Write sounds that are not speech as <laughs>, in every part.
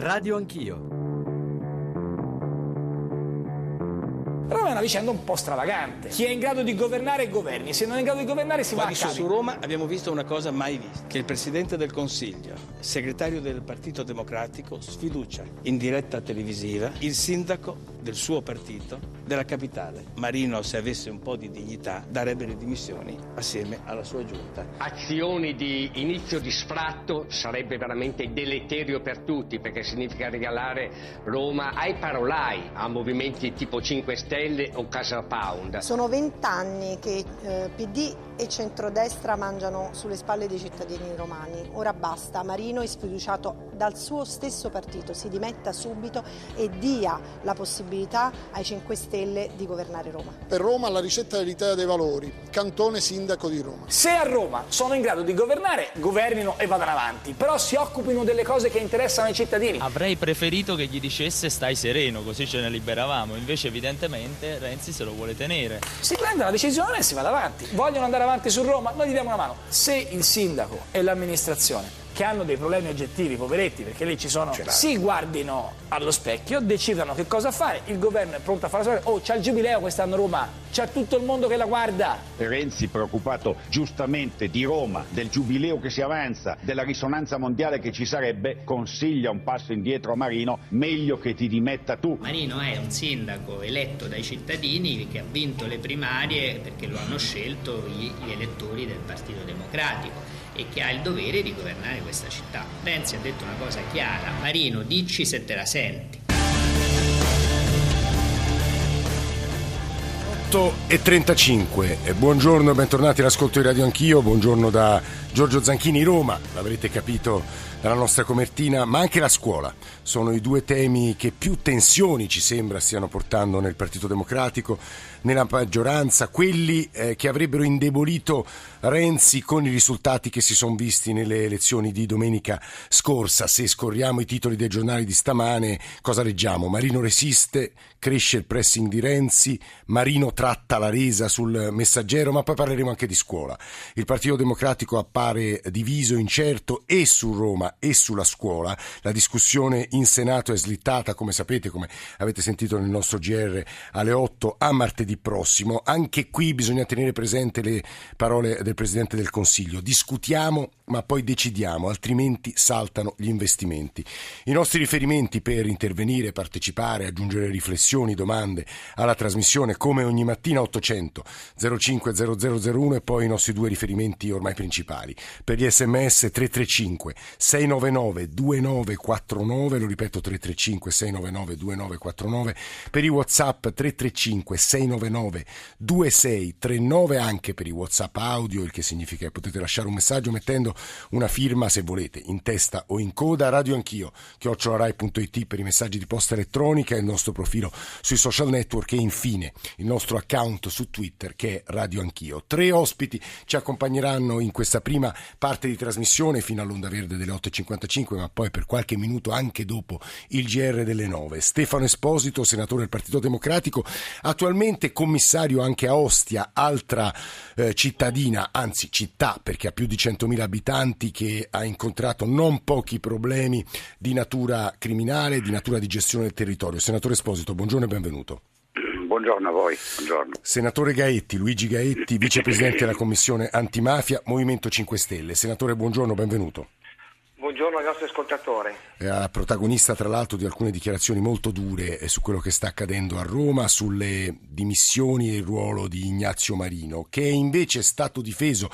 Radio Anch'io. Roma è una vicenda un po' stravagante. Chi è in grado di governare governi, se non è in grado di governare si va a Su Roma abbiamo visto una cosa mai vista, che il Presidente del Consiglio, segretario del Partito Democratico, sfiducia in diretta televisiva il sindaco del suo partito della capitale. Marino, se avesse un po' di dignità, darebbe le dimissioni assieme alla sua giunta. Azioni di inizio di sfratto sarebbe veramente deleterio per tutti, perché significa regalare Roma ai parolai, a movimenti tipo 5 Stelle o Casa Pound. Sono vent'anni che eh, PD e centrodestra mangiano sulle spalle dei cittadini romani. Ora basta, Marino è sfiduciato dal suo stesso partito, si dimetta subito e dia la possibilità ai 5 Stelle di governare Roma. Per Roma la ricetta dell'Italia dei Valori, cantone sindaco di Roma. Se a Roma sono in grado di governare, governino e vadano avanti, però si occupino delle cose che interessano ai cittadini. Avrei preferito che gli dicesse stai sereno, così ce ne liberavamo, invece evidentemente Renzi se lo vuole tenere. Si prende una decisione e si va avanti. Vogliono andare avanti su Roma, noi gli diamo una mano. Se il sindaco e l'amministrazione che hanno dei problemi oggettivi, poveretti, perché lì ci sono, si guardino allo specchio, decidano che cosa fare, il governo è pronto a fare la sua oh c'è il giubileo quest'anno Roma, c'è tutto il mondo che la guarda. Renzi preoccupato giustamente di Roma, del giubileo che si avanza, della risonanza mondiale che ci sarebbe, consiglia un passo indietro a Marino, meglio che ti dimetta tu. Marino è un sindaco eletto dai cittadini che ha vinto le primarie perché lo hanno scelto gli elettori del Partito Democratico e che ha il dovere di governare questa città. Renzi ha detto una cosa chiara, Marino, dici se te la senti. 8 e 35. Buongiorno, bentornati all'ascolto di Radio Anch'io. Buongiorno da Giorgio Zanchini, Roma. L'avrete capito dalla nostra copertina, ma anche la scuola. Sono i due temi che più tensioni ci sembra stiano portando nel Partito Democratico nella maggioranza, quelli eh, che avrebbero indebolito Renzi con i risultati che si sono visti nelle elezioni di domenica scorsa. Se scorriamo i titoli dei giornali di stamane, cosa leggiamo? Marino resiste, cresce il pressing di Renzi, Marino tratta la resa sul messaggero, ma poi parleremo anche di scuola. Il Partito Democratico appare diviso, incerto e su Roma e sulla scuola. La discussione in Senato è slittata, come sapete, come avete sentito nel nostro GR alle 8 a martedì prossimo. Anche qui bisogna tenere presente le parole del Presidente del Consiglio. Discutiamo ma poi decidiamo, altrimenti saltano gli investimenti. I nostri riferimenti per intervenire, partecipare, aggiungere riflessioni, domande alla trasmissione come ogni mattina 800 05 0001 e poi i nostri due riferimenti ormai principali. Per gli sms 335 699 2949, lo ripeto 335 699 2949, per i whatsapp 335 699 399 2639 anche per i whatsapp audio, il che significa che potete lasciare un messaggio mettendo una firma se volete in testa o in coda. Radio Anch'io, chiocciolarai.it per i messaggi di posta elettronica, il nostro profilo sui social network e infine il nostro account su Twitter che è Radio Anch'io. Tre ospiti ci accompagneranno in questa prima parte di trasmissione fino all'onda verde delle 8.55 ma poi per qualche minuto anche dopo il GR delle 9. Stefano Esposito, senatore del Partito Democratico, attualmente commissario anche a Ostia, altra eh, cittadina, anzi città perché ha più di 100.000 abitanti che ha incontrato non pochi problemi di natura criminale, di natura di gestione del territorio. Senatore Esposito, buongiorno e benvenuto. Buongiorno a voi. Buongiorno. Senatore Gaetti, Luigi Gaetti, <laughs> vicepresidente della Commissione Antimafia, Movimento 5 Stelle. Senatore, buongiorno, benvenuto. Buongiorno ai nostri ascoltatori. È protagonista tra l'altro di alcune dichiarazioni molto dure eh, su quello che sta accadendo a Roma, sulle dimissioni e il ruolo di Ignazio Marino, che invece è stato difeso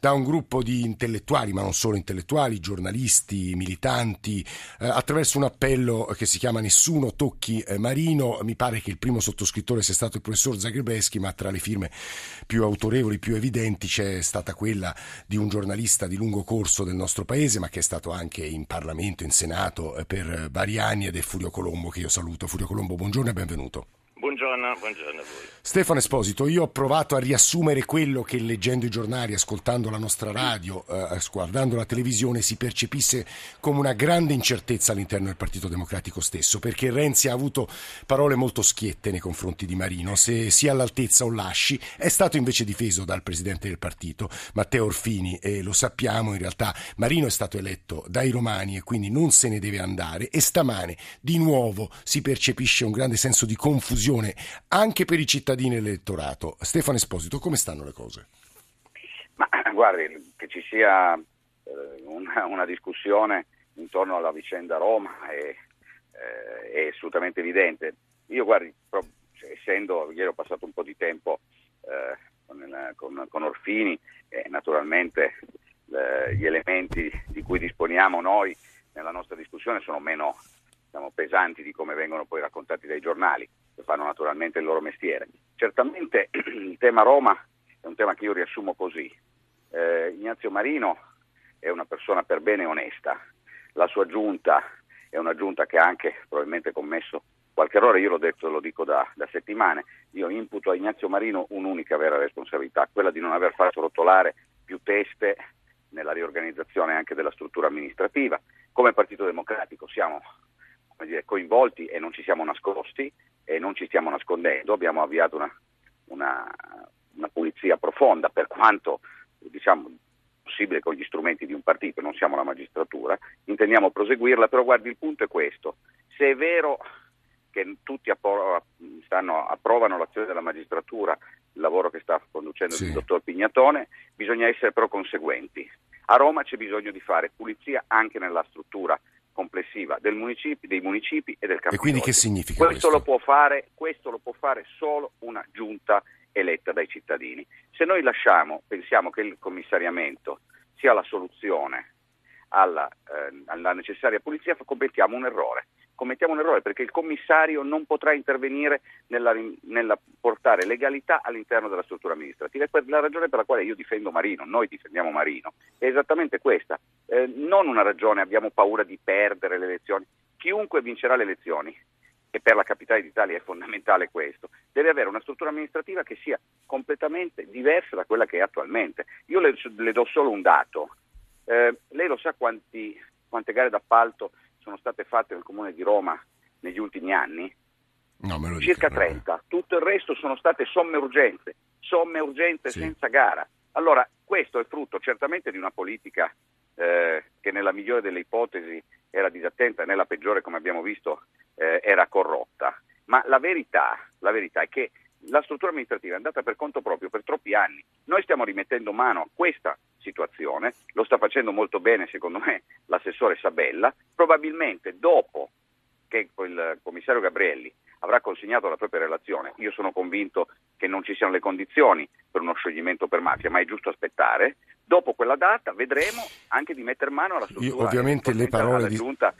da un gruppo di intellettuali, ma non solo intellettuali, giornalisti, militanti, eh, attraverso un appello che si chiama Nessuno tocchi eh, Marino. Mi pare che il primo sottoscrittore sia stato il professor Zagrebeschi, ma tra le firme più autorevoli, più evidenti c'è stata quella di un giornalista di lungo corso del nostro paese, ma che è stato anche in Parlamento, in Senato eh, per vari anni ed è Furio Colombo che io saluto. Furio Colombo, buongiorno e benvenuto. Buongiorno buongiorno, a voi. Stefano Esposito, io ho provato a riassumere quello che leggendo i giornali, ascoltando la nostra radio, eh, guardando la televisione si percepisse come una grande incertezza all'interno del Partito Democratico stesso, perché Renzi ha avuto parole molto schiette nei confronti di Marino, se sia all'altezza o lasci, è stato invece difeso dal presidente del partito, Matteo Orfini, e lo sappiamo, in realtà Marino è stato eletto dai romani e quindi non se ne deve andare e stamane di nuovo si percepisce un grande senso di confusione anche per i cittadini dell'elettorato. Stefano Esposito, come stanno le cose? Ma guardi, che ci sia eh, una, una, discussione intorno alla vicenda Roma è, eh, è assolutamente evidente. Io guardi, proprio, cioè, essendo, ieri ho passato un po' di tempo eh, con, con, con, Orfini e naturalmente eh, gli elementi di cui disponiamo noi nella nostra discussione sono meno diciamo, pesanti di come vengono poi raccontati dai giornali, che fanno naturalmente il loro mestiere. Certamente <clears throat> il tema Roma è un tema che io riassumo così. Eh, Ignazio Marino è una persona per bene onesta, la sua giunta è una giunta che ha anche probabilmente commesso qualche errore, io l'ho detto, lo dico da, da settimane, io imputo a Ignazio Marino un'unica vera responsabilità, quella di non aver fatto rotolare più teste nella riorganizzazione anche della struttura amministrativa. Come Partito Democratico siamo coinvolti e non ci siamo nascosti e non ci stiamo nascondendo, abbiamo avviato una, una, una pulizia profonda per quanto diciamo, possibile con gli strumenti di un partito, non siamo la magistratura, intendiamo proseguirla, però guardi il punto è questo, se è vero che tutti appro- stanno, approvano l'azione della magistratura, il lavoro che sta conducendo sì. il dottor Pignatone, bisogna essere però conseguenti. A Roma c'è bisogno di fare pulizia anche nella struttura complessiva municipi, dei municipi e del Capitolio. E quindi che significa questo? Questo lo, può fare, questo lo può fare solo una giunta eletta dai cittadini. Se noi lasciamo, pensiamo che il commissariamento sia la soluzione alla, eh, alla necessaria pulizia, commettiamo un errore commettiamo un errore perché il commissario non potrà intervenire nella, nella, portare legalità all'interno della struttura amministrativa. E la ragione per la quale io difendo Marino, noi difendiamo Marino, è esattamente questa. Eh, non una ragione abbiamo paura di perdere le elezioni. Chiunque vincerà le elezioni, e per la capitale d'Italia è fondamentale questo, deve avere una struttura amministrativa che sia completamente diversa da quella che è attualmente. Io le, le do solo un dato. Eh, lei lo sa quanti, quante gare d'appalto sono state fatte nel comune di Roma negli ultimi anni? No, Circa 30. Tutto il resto sono state somme urgenze, somme urgenze sì. senza gara. Allora, questo è frutto certamente di una politica eh, che nella migliore delle ipotesi era disattenta nella peggiore, come abbiamo visto, eh, era corrotta. Ma la verità, la verità è che la struttura amministrativa è andata per conto proprio per troppi anni. Noi stiamo rimettendo mano a questa situazione, lo sta facendo molto bene secondo me l'assessore Sabella, probabilmente dopo che il commissario Gabrielli avrà consegnato la propria relazione, io sono convinto che non ci siano le condizioni per uno scioglimento per mafia, ma è giusto aspettare, dopo quella data vedremo anche di mettere mano alla struttura. Io, ovviamente le parole di... Giunta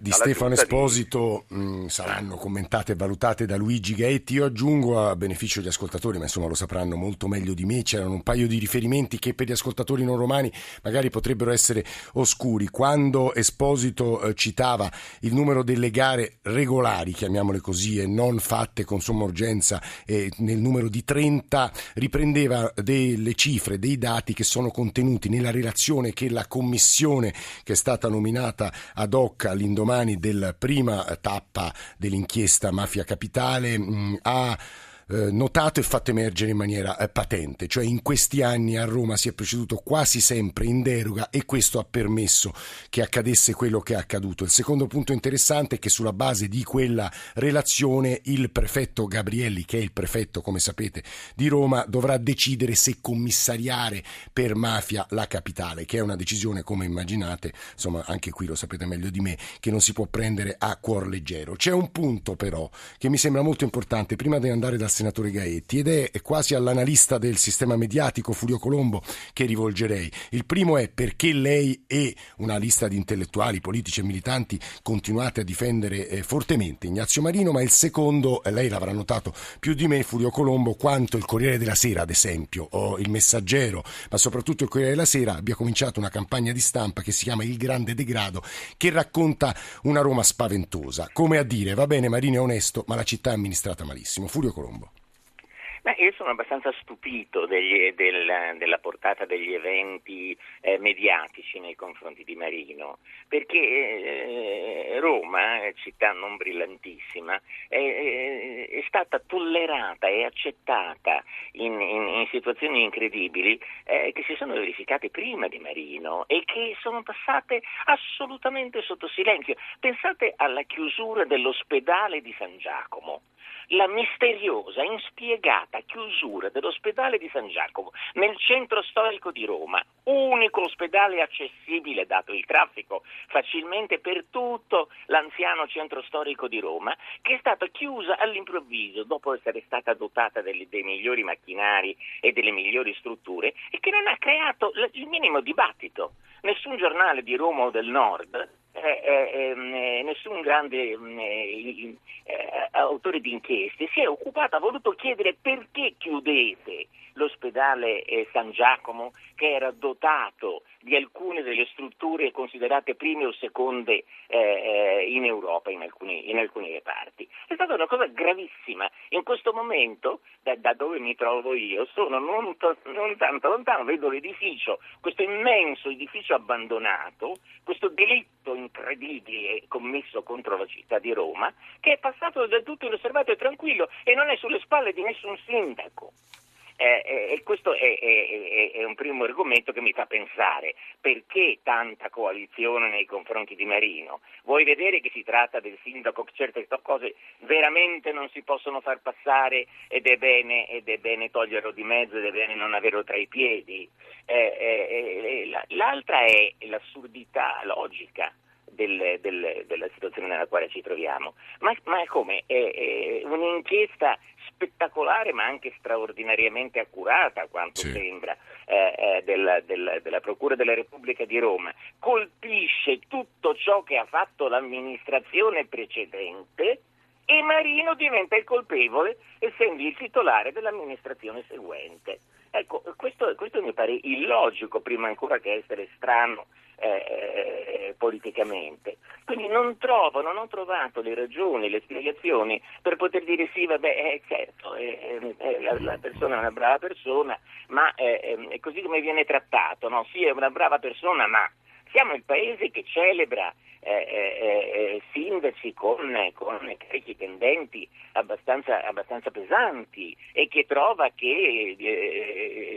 di Stefano Esposito mh, mm, saranno commentate e valutate da Luigi Gaetti. Io aggiungo a beneficio degli ascoltatori, ma insomma lo sapranno molto meglio di me, c'erano un paio di riferimenti che per gli ascoltatori non romani magari potrebbero essere oscuri. Quando Esposito eh, citava il numero delle gare regolari, chiamiamole così, e non fatte con somma urgenza eh, nel numero di 30, riprendeva delle cifre, dei dati che sono contenuti nella relazione che la commissione che è stata nominata ad hoc all'indomani domani della prima tappa dell'inchiesta Mafia Capitale mh, ha eh, notato e fatto emergere in maniera eh, patente, cioè in questi anni a Roma si è proceduto quasi sempre in deroga e questo ha permesso che accadesse quello che è accaduto. Il secondo punto interessante è che sulla base di quella relazione il prefetto Gabrielli, che è il prefetto come sapete di Roma, dovrà decidere se commissariare per mafia la capitale, che è una decisione come immaginate, insomma anche qui lo sapete meglio di me, che non si può prendere a cuor leggero. C'è un punto però che mi sembra molto importante, prima di andare dal senatore Gaetti ed è quasi all'analista del sistema mediatico Furio Colombo che rivolgerei. Il primo è perché lei e una lista di intellettuali, politici e militanti continuate a difendere eh, fortemente Ignazio Marino, ma il secondo, eh, lei l'avrà notato più di me, Furio Colombo, quanto il Corriere della Sera, ad esempio, o il Messaggero, ma soprattutto il Corriere della Sera abbia cominciato una campagna di stampa che si chiama Il Grande Degrado, che racconta una Roma spaventosa. Come a dire, va bene, Marino è onesto, ma la città è amministrata malissimo. Furio Colombo. Beh, io sono abbastanza stupito degli, del, della portata degli eventi eh, mediatici nei confronti di Marino, perché eh, Roma, città non brillantissima, è, è, stata tollerata e accettata in, in, in situazioni incredibili eh, che si sono verificate prima di Marino e che sono passate assolutamente sotto silenzio. Pensate alla chiusura dell'ospedale di San Giacomo la misteriosa, inspiegata chiusura dell'ospedale di San Giacomo nel centro storico di Roma, unico ospedale accessibile, dato il traffico, facilmente per tutto l'anziano centro storico di Roma, che è stata chiusa all'improvviso dopo essere stata dotata dei, dei migliori macchinari e delle migliori strutture e che non ha creato il minimo dibattito. Nessun giornale di Roma o del Nord eh, eh, ehm, eh, nessun grande mm, eh, eh, autore di inchieste si è occupato, ha voluto chiedere perché chiudete l'ospedale San Giacomo che era dotato di alcune delle strutture considerate prime o seconde in Europa in alcuni, in alcuni, reparti. È stata una cosa gravissima. In questo momento, da, da dove mi trovo io, sono non, to- non tanto lontano, vedo l'edificio, questo immenso edificio abbandonato, questo delitto incredibile commesso contro la città di Roma, che è passato del tutto inosservato e tranquillo e non è sulle spalle di nessun sindaco. Eh, eh, e questo è, è, è, un primo argomento che mi fa pensare perché tanta coalizione nei confronti di Marino. Vuoi vedere che si tratta del sindaco certe cose veramente non si possono far passare ed è bene, ed è bene toglierlo di mezzo ed è bene non averlo tra i piedi. Eh, eh, eh l'altra è l'assurdità logica. Del, del, della situazione nella quale ci troviamo. Ma, ma come? È, è un'inchiesta spettacolare ma anche straordinariamente accurata, a quanto sì. sembra, eh, eh, della, della, della, Procura della Repubblica di Roma, colpisce tutto ciò che ha fatto l'amministrazione precedente e Marino diventa il colpevole essendo il titolare dell'amministrazione seguente. Ecco, questo, questo mi pare illogico prima ancora che essere strano eh, politicamente. Quindi non trovo, non ho trovato le ragioni, le spiegazioni per poter dire sì, vabbè, eh, certo, eh, eh la, la, persona è una brava persona, ma eh, ehm, è così come viene trattato, no? Sì, è una brava persona, ma siamo il paese che celebra eh, eh, sindaci con, con carichi tendenti abbastanza, abbastanza, pesanti e che trova che,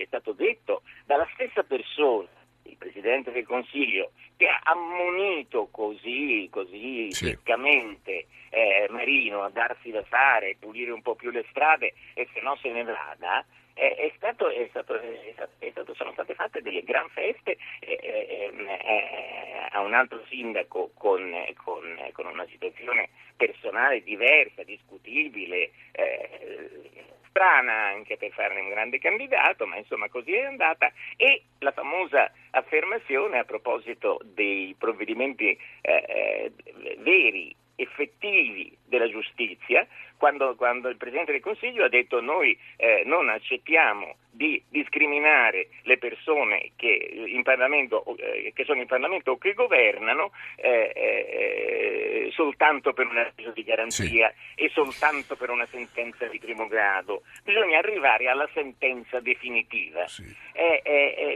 è stato detto dalla stessa persona il Presidente del Consiglio, che ha ammonito così, così sì. seccamente eh, Marino a darsi da fare, pulire un po' più le strade e se no se ne vada, è, è, stato, è, stato, è stato, sono state fatte delle gran feste eh, eh, eh, a un altro sindaco con, con, con, una situazione personale diversa, discutibile, eh, strana anche per farne un grande candidato, ma insomma così è andata. E la famosa affermazione a proposito dei provvedimenti eh, eh veri, effettivi della giustizia, quando, quando, il Presidente del Consiglio ha detto noi eh, non accettiamo di discriminare le persone che, in eh, che, sono in Parlamento o che governano eh, eh soltanto per un avviso di garanzia sì. e soltanto per una sentenza di primo grado. Bisogna arrivare alla sentenza definitiva. Sì.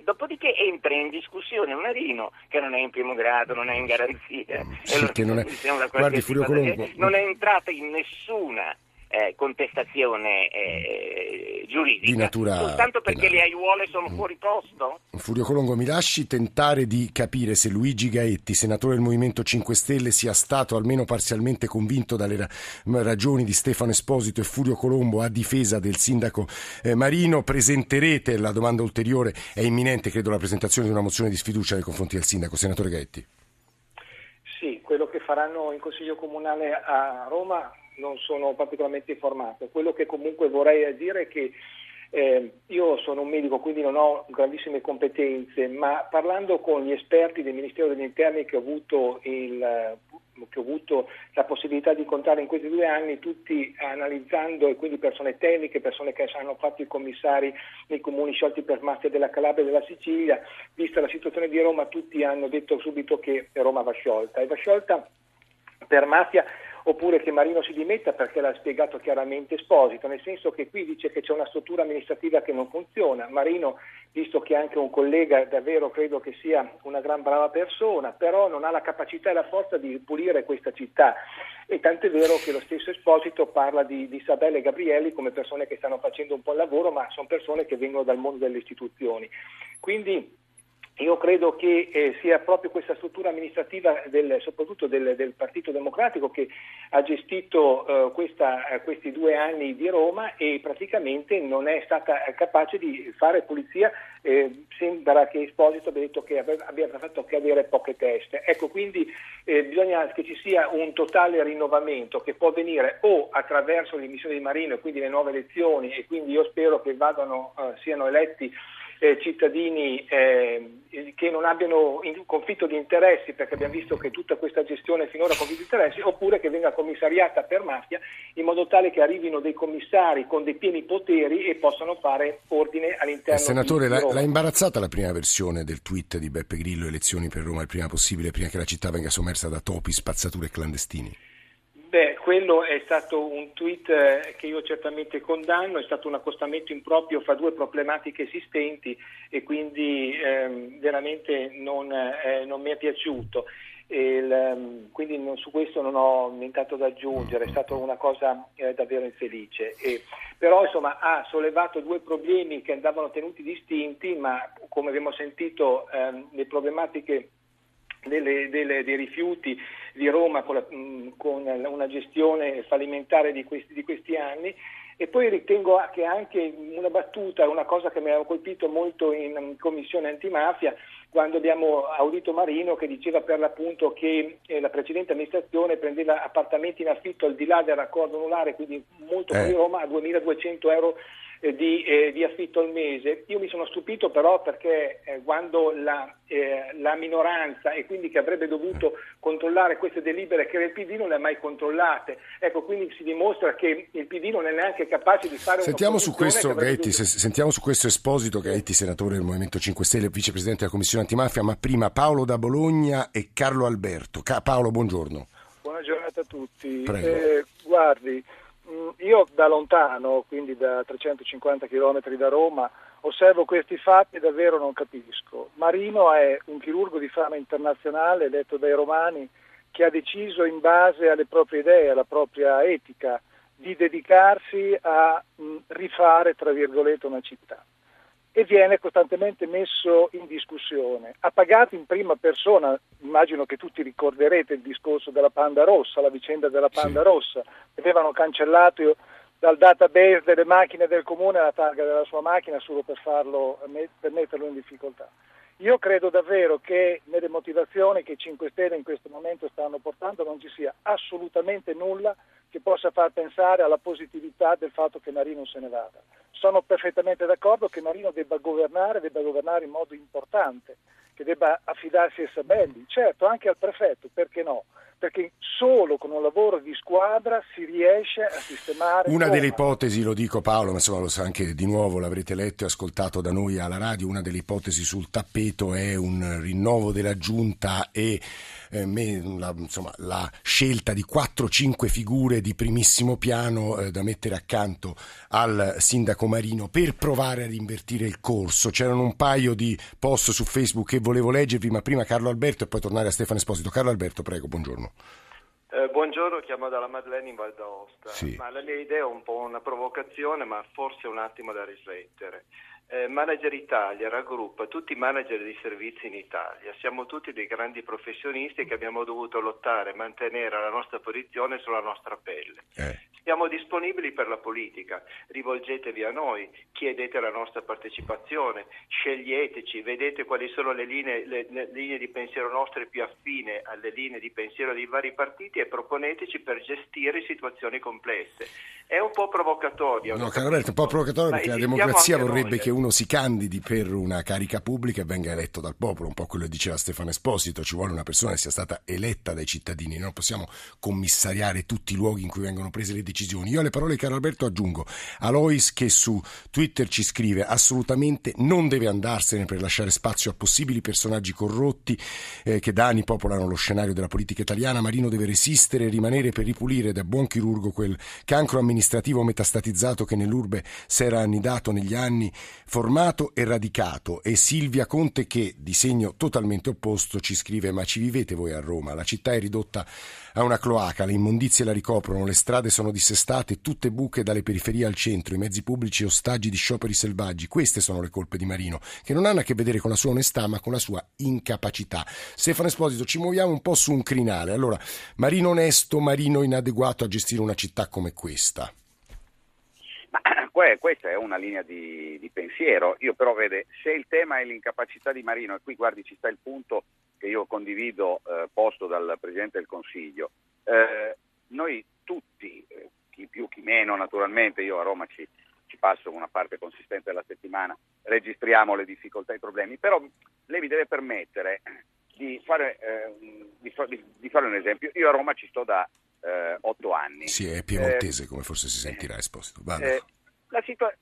Dopodiché entra in discussione Marino che non è in primo grado, non è in garanzia. Sì, non, è... Guardi, non è entrata in nessuna eh, contestazione eh, giuridica. Di natura Soltanto perché penale. le aiuole sono mm. fuori posto? Furio Colongo, mi lasci tentare di capire se Luigi Gaetti, senatore del Movimento 5 Stelle, sia stato almeno parzialmente convinto dalle ra- ragioni di Stefano Esposito e Furio Colombo a difesa del sindaco eh, Marino. Presenterete, la domanda ulteriore è imminente, credo, la presentazione di una mozione di sfiducia nei confronti del sindaco. Senatore Gaetti. Sì, quello che faranno in Consiglio Comunale a Roma non sono particolarmente informato. Quello che comunque vorrei dire è che eh, io sono un medico, quindi non ho grandissime competenze, ma parlando con gli esperti del Ministero degli Interni che ho avuto, il, che ho avuto la possibilità di incontrare in questi due anni, tutti analizzando, e quindi persone tecniche, persone che hanno fatto i commissari nei comuni sciolti per mafia della Calabria e della Sicilia, vista la situazione di Roma, tutti hanno detto subito che Roma va sciolta. E va sciolta per mafia oppure che Marino si dimetta perché l'ha spiegato chiaramente Esposito, nel senso che qui dice che c'è una struttura amministrativa che non funziona. Marino, visto che è anche un collega, davvero credo che sia una gran brava persona, però non ha la capacità e la forza di pulire questa città. E tanto è vero che lo stesso Esposito parla di, di Isabella e Gabrielli come persone che stanno facendo un po' il lavoro, ma sono persone che vengono dal mondo delle istituzioni. Quindi io credo che eh, sia proprio questa struttura amministrativa, del, soprattutto del, del, Partito Democratico, che ha gestito eh, questa, eh, questi due anni di Roma e praticamente non è stata capace di fare pulizia. Eh, sembra che Esposito abbia detto che abbia fatto cadere poche teste. Ecco, quindi eh, bisogna che ci sia un totale rinnovamento che può avvenire o attraverso l'emissione di Marino e quindi le nuove elezioni e quindi io spero che vadano, eh, siano eletti eh, cittadini eh, che non abbiano conflitto di interessi, perché abbiamo visto che tutta questa gestione finora ha conflitto di interessi, oppure che venga commissariata per mafia, in modo tale che arrivino dei commissari con dei pieni poteri e possano fare ordine all'interno eh, Senatore, Roma. l'ha imbarazzata la prima versione del tweet di Beppe Grillo, elezioni per Roma il prima possibile, prima che la città venga sommersa da topi, spazzature e clandestini? Quello è stato un tweet eh, che io certamente condanno, è stato un accostamento improprio fra due problematiche esistenti e quindi ehm, veramente non, eh, non, mi è piaciuto. Il, ehm, quindi non, su questo non ho nient'altro da aggiungere, è stata una cosa eh, davvero infelice. E, però insomma ha sollevato due problemi che andavano tenuti distinti, ma come abbiamo sentito ehm, le problematiche delle, delle, dei rifiuti di Roma con, la, mm, con una gestione fallimentare di questi, di questi, anni e poi ritengo che anche una battuta, una cosa che mi ha colpito molto in commissione antimafia, quando abbiamo audito Marino che diceva per l'appunto che eh, la precedente amministrazione prendeva appartamenti in affitto al di là del raccordo anulare, quindi molto eh. fuori Roma, a 2.200 euro di, eh, di, affitto al mese. Io mi sono stupito però perché eh, quando la, eh, la, minoranza e quindi che avrebbe dovuto controllare queste delibere che il PD non le ha mai controllate, ecco quindi si dimostra che il PD non è neanche capace di fare sentiamo su questo, Gaetti, dovuto... sentiamo su questo Esposito, Gaetti, senatore del Movimento 5 Stelle, vicepresidente della Commissione antimafia, ma prima Paolo da Bologna e Carlo Alberto. Ca- Paolo, buongiorno. Buona giornata a tutti. Eh, guardi, io da lontano, quindi da 350 km da Roma, osservo questi fatti e davvero non capisco. Marino è un chirurgo di fama internazionale, eletto dai romani, che ha deciso in base alle proprie idee, alla propria etica, di dedicarsi a rifare, tra virgolette, una città e viene costantemente messo in discussione. Ha pagato in prima persona, immagino che tutti ricorderete il discorso della Panda Rossa, la vicenda della Panda sì. Rossa, avevano cancellato dal database delle macchine del comune la targa della sua macchina solo per, farlo, per metterlo in difficoltà. Io credo davvero che nelle motivazioni che i 5 Stelle in questo momento stanno portando non ci sia assolutamente nulla che possa far pensare alla positività del fatto che Marino se ne vada. Sono perfettamente d'accordo che Marino debba governare, debba governare in modo importante, che debba affidarsi a Sabelli, certo anche al prefetto, perché no? Perché solo con un lavoro di squadra si riesce a sistemare. Una delle ipotesi, lo dico Paolo, ma insomma lo sa anche di nuovo, l'avrete letto e ascoltato da noi alla radio, una delle ipotesi sul tappeto è un rinnovo della giunta e eh, me, la, insomma, la, scelta di 4-5 figure di primissimo piano eh, da mettere accanto al sindaco Marino per provare ad invertire il corso. C'erano un paio di post su Facebook che volevo leggervi, ma prima Carlo Alberto e poi tornare a Stefano Esposito. Carlo Alberto, prego, buongiorno. Eh, buongiorno, chiamo dalla Madeleine in Val d'Aosta. Sì. Ma la mia idea è un po' una provocazione, ma forse un attimo da riflettere. Eh, Manager Italia raggruppa tutti i manager di servizi in Italia. Siamo tutti dei grandi professionisti che abbiamo dovuto lottare e mantenere la nostra posizione sulla nostra pelle. Eh. Siamo disponibili per la politica, rivolgetevi a noi, chiedete la nostra partecipazione, sceglieteci, vedete quali sono le linee, le, le linee di pensiero nostre più affine alle linee di pensiero dei vari partiti e proponeteci per gestire situazioni complesse. È un po' provocatorio. No, caro Roberto, un po' provocatorio perché la democrazia vorrebbe noi. che uno si candidi per una carica pubblica e venga eletto dal popolo, un po' quello che diceva Stefano Esposito, ci vuole una persona che sia stata eletta dai cittadini, non possiamo commissariare tutti i luoghi in cui vengono prese le decisioni. Io alle parole di Carlo Alberto aggiungo Alois che su Twitter ci scrive assolutamente non deve andarsene per lasciare spazio a possibili personaggi corrotti eh, che da anni popolano lo scenario della politica italiana. Marino deve resistere e rimanere per ripulire da buon chirurgo quel cancro amministrativo metastatizzato che nell'urbe si era annidato negli anni, formato e radicato. E Silvia Conte che, di segno totalmente opposto, ci scrive ma ci vivete voi a Roma? La città è ridotta a una cloaca, le immondizie la ricoprono, le strade sono dissestate, tutte buche dalle periferie al centro, i mezzi pubblici ostaggi di scioperi selvaggi. Queste sono le colpe di Marino, che non hanno a che vedere con la sua onestà, ma con la sua incapacità. Stefano Esposito, ci muoviamo un po' su un crinale. Allora, Marino onesto, Marino inadeguato a gestire una città come questa. Ma questa è una linea di, di, pensiero. Io però vede, se il tema è l'incapacità di Marino, e qui guardi ci sta il punto che io condivido eh, posto dal Presidente del Consiglio, eh, noi tutti, eh, chi più chi meno naturalmente, io a Roma ci, ci, passo una parte consistente della settimana, registriamo le difficoltà e i problemi, però lei mi deve permettere di fare, eh, di, di fare un esempio. Io a Roma ci sto da eh, otto anni. Sì, è piemontese eh, come forse si sentirà esposto. La, situa-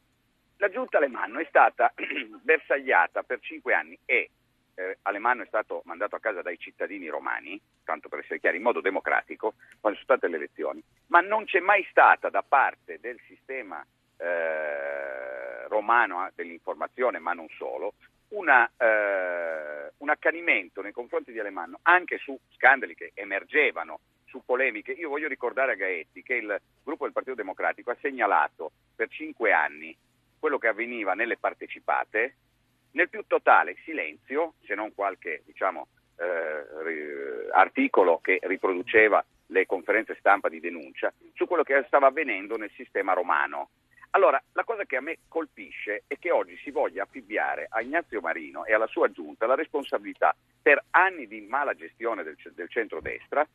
la giunta Alemanno è stata <clears throat> bersagliata per cinque anni e eh, Alemanno è stato mandato a casa dai cittadini romani, tanto per essere chiari, in modo democratico, quando sono state le elezioni, ma non c'è mai stata da parte del sistema eh, romano dell'informazione, ma non solo, una, eh, un accanimento nei confronti di Alemanno, anche su scandali che emergevano, su polemiche. Io voglio ricordare a Gaetti che il gruppo del Partito Democratico ha segnalato per cinque anni quello che avveniva nelle partecipate, nel più totale silenzio, se non qualche diciamo, eh, articolo che riproduceva le conferenze stampa di denuncia, su quello che stava avvenendo nel sistema romano. Allora, la cosa che a me colpisce è che oggi si voglia affibbiare a Ignazio Marino e alla sua giunta la responsabilità per anni di mala gestione del, del centrodestra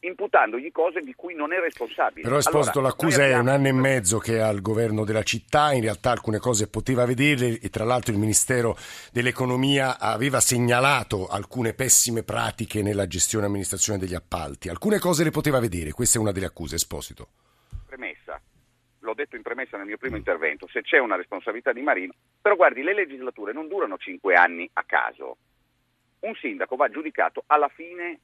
imputandogli cose di cui non è responsabile. Però esposto allora, l'accusa abbiamo... è un anno e mezzo che è al governo della città, in realtà alcune cose poteva vederle e tra l'altro il Ministero dell'Economia aveva segnalato alcune pessime pratiche nella gestione e amministrazione degli appalti. Alcune cose le poteva vedere, questa è una delle accuse, Esposito. Premessa, l'ho detto in premessa nel mio primo intervento, se c'è una responsabilità di Marino, però guardi, le legislature non durano cinque anni a caso. Un sindaco va giudicato alla fine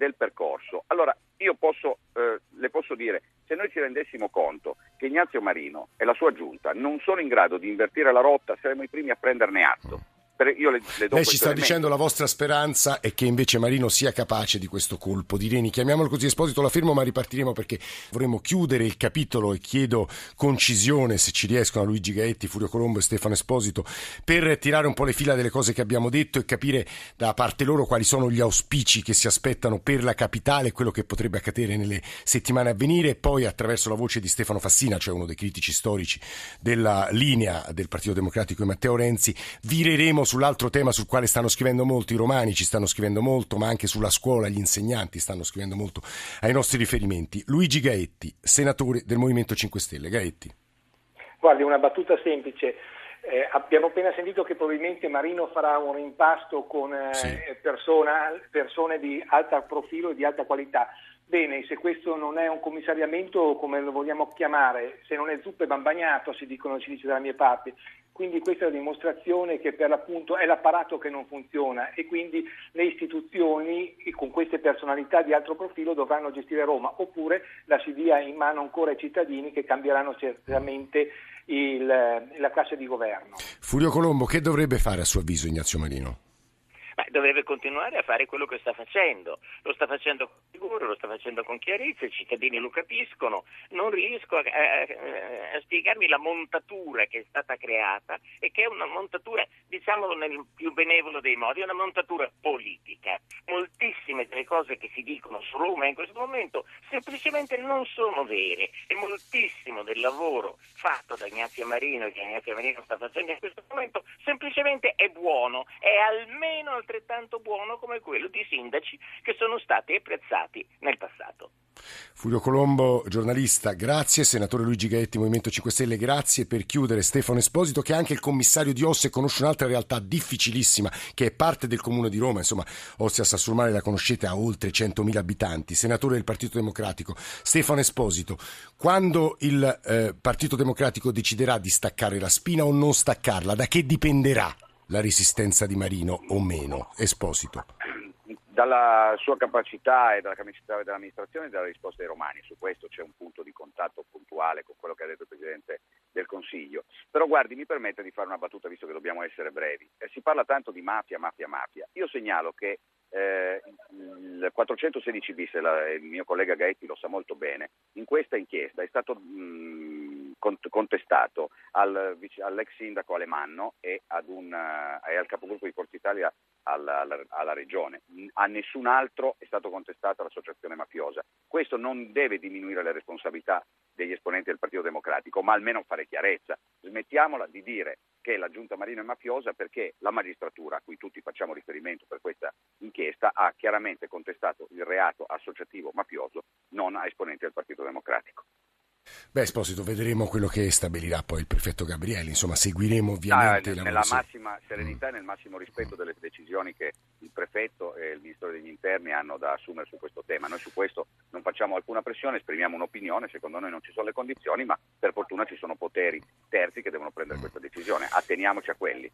del percorso. Allora io posso, eh, le posso dire, se noi ci rendessimo conto che Ignazio Marino e la sua giunta non sono in grado di invertire la rotta, saremmo i primi a prenderne atto io le, le do Lei ci sta elemento. dicendo la vostra speranza è che invece Marino sia capace di questo colpo di reni. Chiamiamolo così Esposito, la fermo ma ripartiremo perché vorremmo chiudere il capitolo e chiedo concisione se ci riescono a Luigi Gaetti, Furio Colombo e Stefano Esposito per tirare un po' le fila delle cose che abbiamo detto e capire da parte loro quali sono gli auspici che si aspettano per la capitale e quello che potrebbe accadere nelle settimane a venire e poi attraverso la voce di Stefano Fassina, cioè uno dei critici storici della linea del Partito Democratico e Matteo Renzi, vireremo sull'altro tema sul quale stanno scrivendo molto, i romani ci stanno scrivendo molto, ma anche sulla scuola gli insegnanti stanno scrivendo molto ai nostri riferimenti. Luigi Gaetti, senatore del Movimento 5 Stelle. Gaetti. Guardi, una battuta semplice. Eh, abbiamo appena sentito che probabilmente Marino farà un rimpasto con eh, sì. persona, persone di alto profilo e di alta qualità. Bene, se questo non è un commissariamento, come lo vogliamo chiamare, se non è zuppe bambagnato, si, dicono, si dice dalle mie parti, quindi questa è la dimostrazione che per l'appunto è l'apparato che non funziona e quindi le istituzioni con queste personalità di alto profilo dovranno gestire Roma, oppure la si dia in mano ancora ai cittadini che cambieranno certamente il, la classe di governo. Furio Colombo, che dovrebbe fare a suo avviso Ignazio Marino? Dovrebbe continuare a fare quello che sta facendo. Lo sta facendo con rigore, lo sta facendo con chiarezza, i cittadini lo capiscono. Non riesco a, a, a spiegarmi la montatura che è stata creata e che è una montatura, diciamolo nel più benevolo dei modi, è una montatura politica. Moltissime delle cose che si dicono su Roma in questo momento semplicemente non sono vere e moltissimo del lavoro fatto da Ignazio Marino e che Ignazio Marino sta facendo in questo momento semplicemente è buono, è almeno altrettanto buono come quello di sindaci che sono stati apprezzati nel passato. Fulvio Colombo, giornalista, grazie. Senatore Luigi Gaetti, Movimento 5 Stelle, grazie. Per chiudere, Stefano Esposito, che è anche il commissario di Ostia e conosce un'altra realtà difficilissima, che è parte del comune di Roma. Insomma, Ostia Sassurmare la conoscete, ha oltre 100.000 abitanti. Senatore del Partito Democratico, Stefano Esposito, quando il eh, Partito Democratico deciderà di staccare la spina o non staccarla, da che dipenderà la resistenza di Marino o meno? Esposito dalla sua capacità e dalla capacità dell'amministrazione e dalla risposta dei romani. Su questo c'è un punto di contatto puntuale con quello che ha detto il Presidente del Consiglio. Però guardi, mi permette di fare una battuta visto che dobbiamo essere brevi. Eh, si parla tanto di mafia, mafia, mafia. Io segnalo che eh, il 416 bis, il mio collega Gaetti lo sa molto bene, in questa inchiesta è stato mh, contestato al, all'ex sindaco Alemanno e, un, uh, e, al capogruppo di Forza Italia alla, alla, alla, regione. A nessun altro è stato contestato l'associazione mafiosa. Questo non deve diminuire le responsabilità degli esponenti del Partito Democratico, ma almeno fare chiarezza. Smettiamola di dire che la giunta Marino è mafiosa perché la magistratura, a cui tutti facciamo riferimento per questa inchiesta, ha chiaramente contestato il reato associativo mafioso non a esponenti del Partito Democratico. Beh, Esposito, vedremo quello che stabilirà poi il prefetto Gabrielli, insomma seguiremo ovviamente ah, la Nella massima serenità e nel massimo rispetto delle decisioni che il prefetto e il Ministro degli Interni hanno da assumere su questo tema. Noi su questo non facciamo alcuna pressione, esprimiamo un'opinione, secondo noi non ci sono le condizioni, ma per fortuna ci sono poteri terzi che devono prendere questa decisione, atteniamoci a quelli.